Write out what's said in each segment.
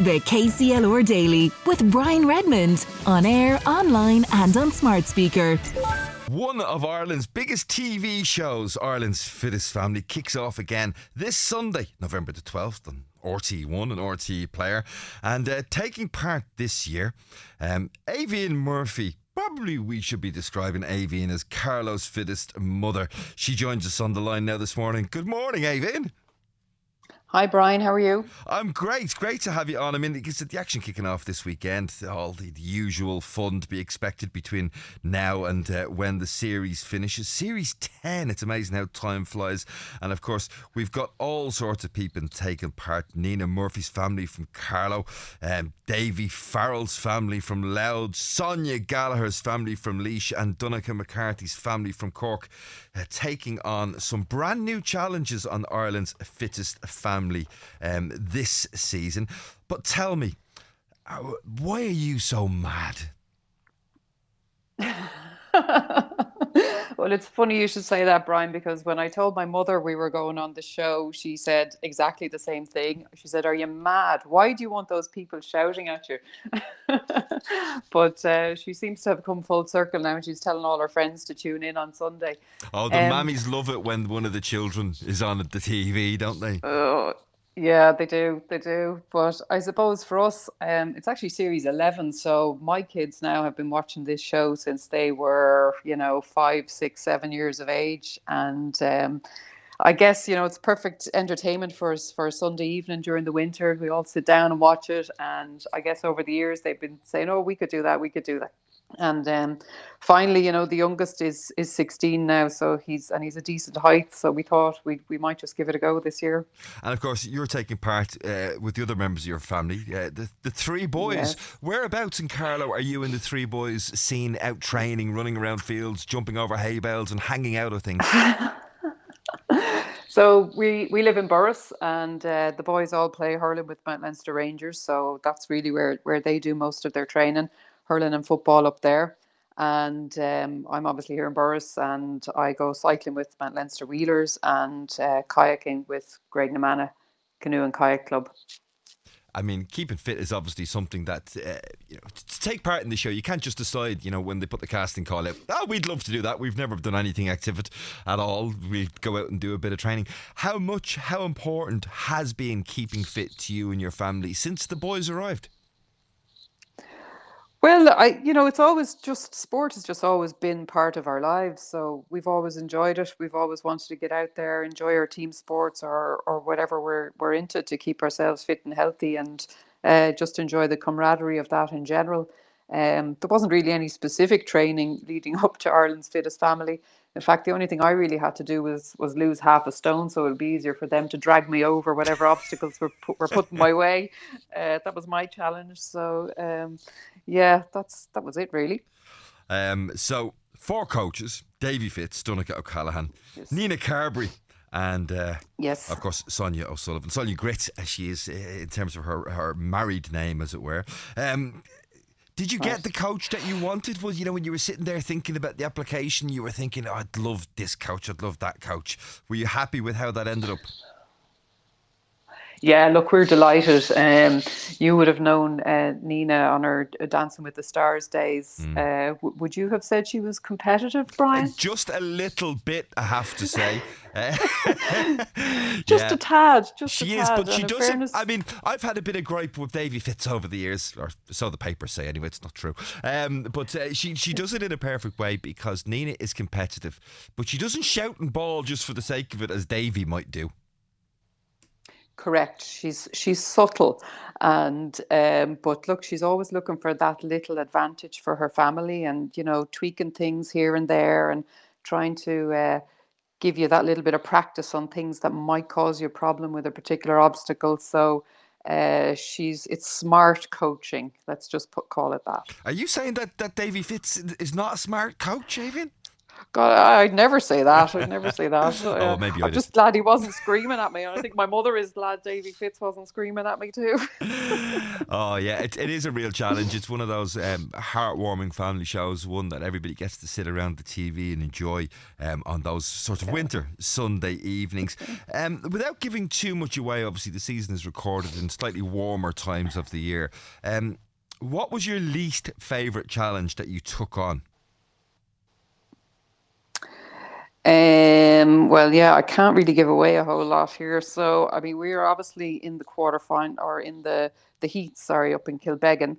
The KCLR Daily with Brian Redmond on air, online, and on smart speaker. One of Ireland's biggest TV shows, Ireland's Fittest Family, kicks off again this Sunday, November the 12th, on RTÉ1 and RTÉ Player. And uh, taking part this year, um, Aoibheann Murphy. Probably we should be describing Aoibheann as Carlow's fittest mother. She joins us on the line now this morning. Good morning, Aoibheann. Hi, Brian. How are you? I'm great. Great to have you on. I mean, it's the action kicking off this weekend. All the, usual fun to be expected between now and uh, when the series finishes. Series 10. It's amazing how time flies. And of course, we've got all sorts of people taking part. Nina Murphy's family from Carlow, um, Davy Farrell's family from Louth, Sonia Gallagher's family from Laois, and Donncha McCarthy's family from Cork, uh, taking on some brand new challenges on Ireland's fittest family um, this season. But tell me, uh, why are you so mad? well, it's funny you should say that, Brian, because when I told my mother we were going on the show, she said exactly the same thing. She said, Are you mad? Why do you want those people shouting at you? but uh, she seems to have come full circle now and she's telling all her friends to tune in on Sunday. Oh, the um, mammies love it when one of the children is on the TV, don't they? Oh, yeah, they do. They do. But I suppose for us, um, it's actually series 11. So my kids now have been watching this show since they were, you know, five, six, seven years of age. And um, I guess, you know, it's perfect entertainment for us for a Sunday evening during the winter. We all sit down and watch it. And I guess over the years, they've been saying, oh, we could do that. We could do that and um, finally, you know, the youngest is is 16 now, so he's and he's a decent height. So we thought we we might just give it a go this year. And of course, you're taking part uh, with the other members of your family, uh, the the three boys. Yes. Whereabouts in Carlow are you and the three boys seen out training, running around fields, jumping over hay bales, and hanging out of things? So we, we live in Borris, and uh, the boys all play hurling with Mount Leinster Rangers. So that's really where, where they do most of their training hurling and football up there. And um, I'm obviously here in Borris, and I go cycling with Mount Leinster Wheelers and uh, kayaking with Graiguenamanagh Canoe and Kayak Club. I mean, keeping fit is obviously something that uh, you know to take part in the show. You can't just decide, you know, when they put the casting call out. Oh, we'd love to do that. We've never done anything active at all. We go out and do a bit of training. How much, how important has been keeping fit to you and your family since the boys arrived? Well, I you know, it's always just sport has just always been part of our lives. So we've always enjoyed it. We've always wanted to get out there, enjoy our team sports or or whatever we're we're into to keep ourselves fit and healthy and uh, just enjoy the camaraderie of that in general. Um, there wasn't really any specific training leading up to Ireland's fittest family. In fact, the only thing I really had to do was was lose half a stone, so it would be easier for them to drag me over whatever obstacles were put, were put in my way. Uh, that was my challenge. So um, yeah, that's that was it really. Um, so four coaches: Davy Fitz, Donncha O'Callaghan, yes. Nina Carberry, and uh, yes, of course Sonia O'Sullivan, Sonia Grit, as she is uh, in terms of her her married name, as it were. Um, did you get the coach that you wanted? Was you know when you were sitting there thinking about the application, you were thinking, oh, "I'd love this coach, I'd love that coach." Were you happy with how that ended up? Yeah, look, we're delighted. Um, you would have known uh, Nina on her Dancing with the Stars days. Mm. Uh, w- would you have said she was competitive, Brian? Just a little bit, I have to say. just yeah. a tad. Just a tad she is, but she doesn't. Fairness... I mean, I've had a bit of gripe with Davy Fitz over the years, or so the papers say. Anyway, it's not true. Um, but uh, she she does it in a perfect way because Nina is competitive, but she doesn't shout and bawl just for the sake of it, as Davy might do correct. She's she's subtle, and um, but look, she's always looking for that little advantage for her family, and you know, tweaking things here and there, and trying to uh, give you that little bit of practice on things that might cause you a problem with a particular obstacle. So. Uh, she's it's smart coaching. Let's just put call it that. Are you saying that that Davy Fitz is not a smart coach, Aoibheann? God, I'd never say that. I'd never say that. oh, uh, maybe I'm just glad he wasn't screaming at me. I think my mother is glad Davy Fitz wasn't screaming at me too. oh yeah, it, it is a real challenge. It's one of those um, heartwarming family shows, one that everybody gets to sit around the TV and enjoy um, on those sort of winter Sunday evenings. Um, without giving too much away, obviously the season is recorded in slightly warmer times of the year. Um, what was your least favourite challenge that you took on? Um, well, yeah, I can't really give away a whole lot here. So, I mean, we are obviously in the quarter quarterfinal or in the the heat, sorry, up in Kilbeggan,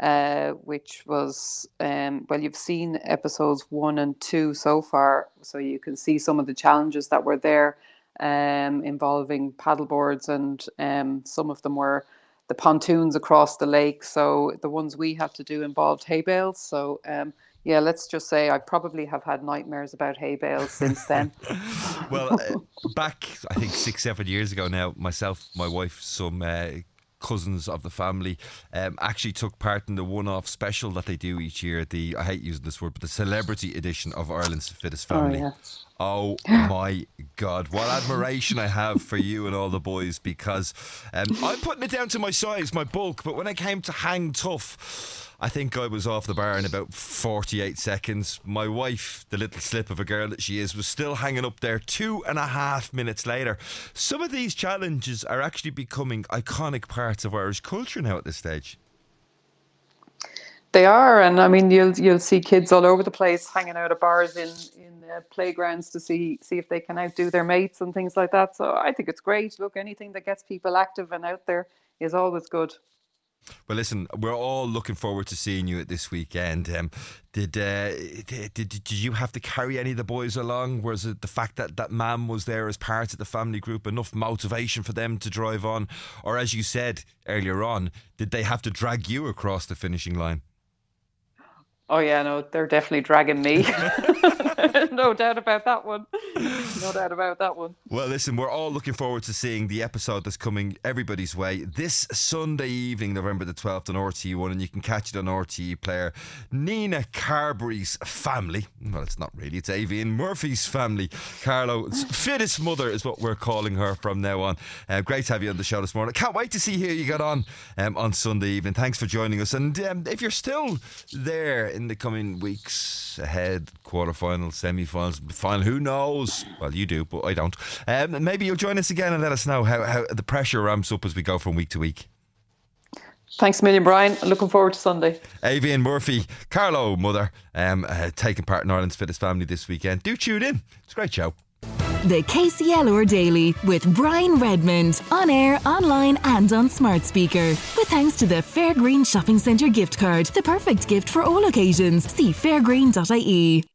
uh, which was um, well, you've seen episodes one and two so far, so you can see some of the challenges that were there, um, involving paddleboards, and um, some of them were the pontoons across the lake. So the ones we had to do involved hay bales. So um, yeah, let's just say I probably have had nightmares about hay bales since then. well, uh, back I think six, seven years ago now, myself, my wife, some uh, cousins of the family um, actually took part in the one-off special that they do each year. The I hate using this word, but the celebrity edition of Ireland's Fittest oh, Family. Oh, yeah. Oh my God, what admiration I have for you and all the boys because um, I'm putting it down to my size, my bulk, but when I came to hang tough, I think I was off the bar in about 48 seconds. My wife, the little slip of a girl that she is, was still hanging up there two and a half minutes later. Some of these challenges are actually becoming iconic parts of Irish culture now at this stage. They are, and I mean, you'll you'll see kids all over the place hanging out at bars in in uh, playgrounds to see see if they can outdo their mates and things like that. So I think it's great. Look, anything that gets people active and out there is always good. Well, listen, we're all looking forward to seeing you at this weekend. Um, did, uh, did, did did you have to carry any of the boys along? Was it the fact that that man was there as part of the family group enough motivation for them to drive on, or as you said earlier on, did they have to drag you across the finishing line? Oh yeah, no, they're definitely dragging me. no doubt about that one. No doubt about that one. Well, listen, we're all looking forward to seeing the episode that's coming everybody's way this Sunday evening, November the 12th on RTE1, and you can catch it on RTE Player. Nina Carberry's family, well, it's not really, it's Aoibheann Murphy's family. Carlow's fittest mother is what we're calling her from now on. Uh, great to have you on the show this morning. Can't wait to see how you got on um, on Sunday evening. Thanks for joining us. And um, if you're still there in the coming weeks ahead, quarterfinals, semi-finals, final. Who knows? Well, you do, but I don't. Um, maybe you'll join us again and let us know how, how the pressure ramps up as we go from week to week. Thanks a million, Brian. Looking forward to Sunday. Aoibheann Murphy, Carlow, mother, um, uh, taking part in Ireland's Fittest Family this weekend. Do tune in. It's a great show. The KCLR Daily with Brian Redmond on air, online, and on smart speaker. With thanks to the Fairgreen Shopping Centre gift card, the perfect gift for all occasions. See fairgreen.ie.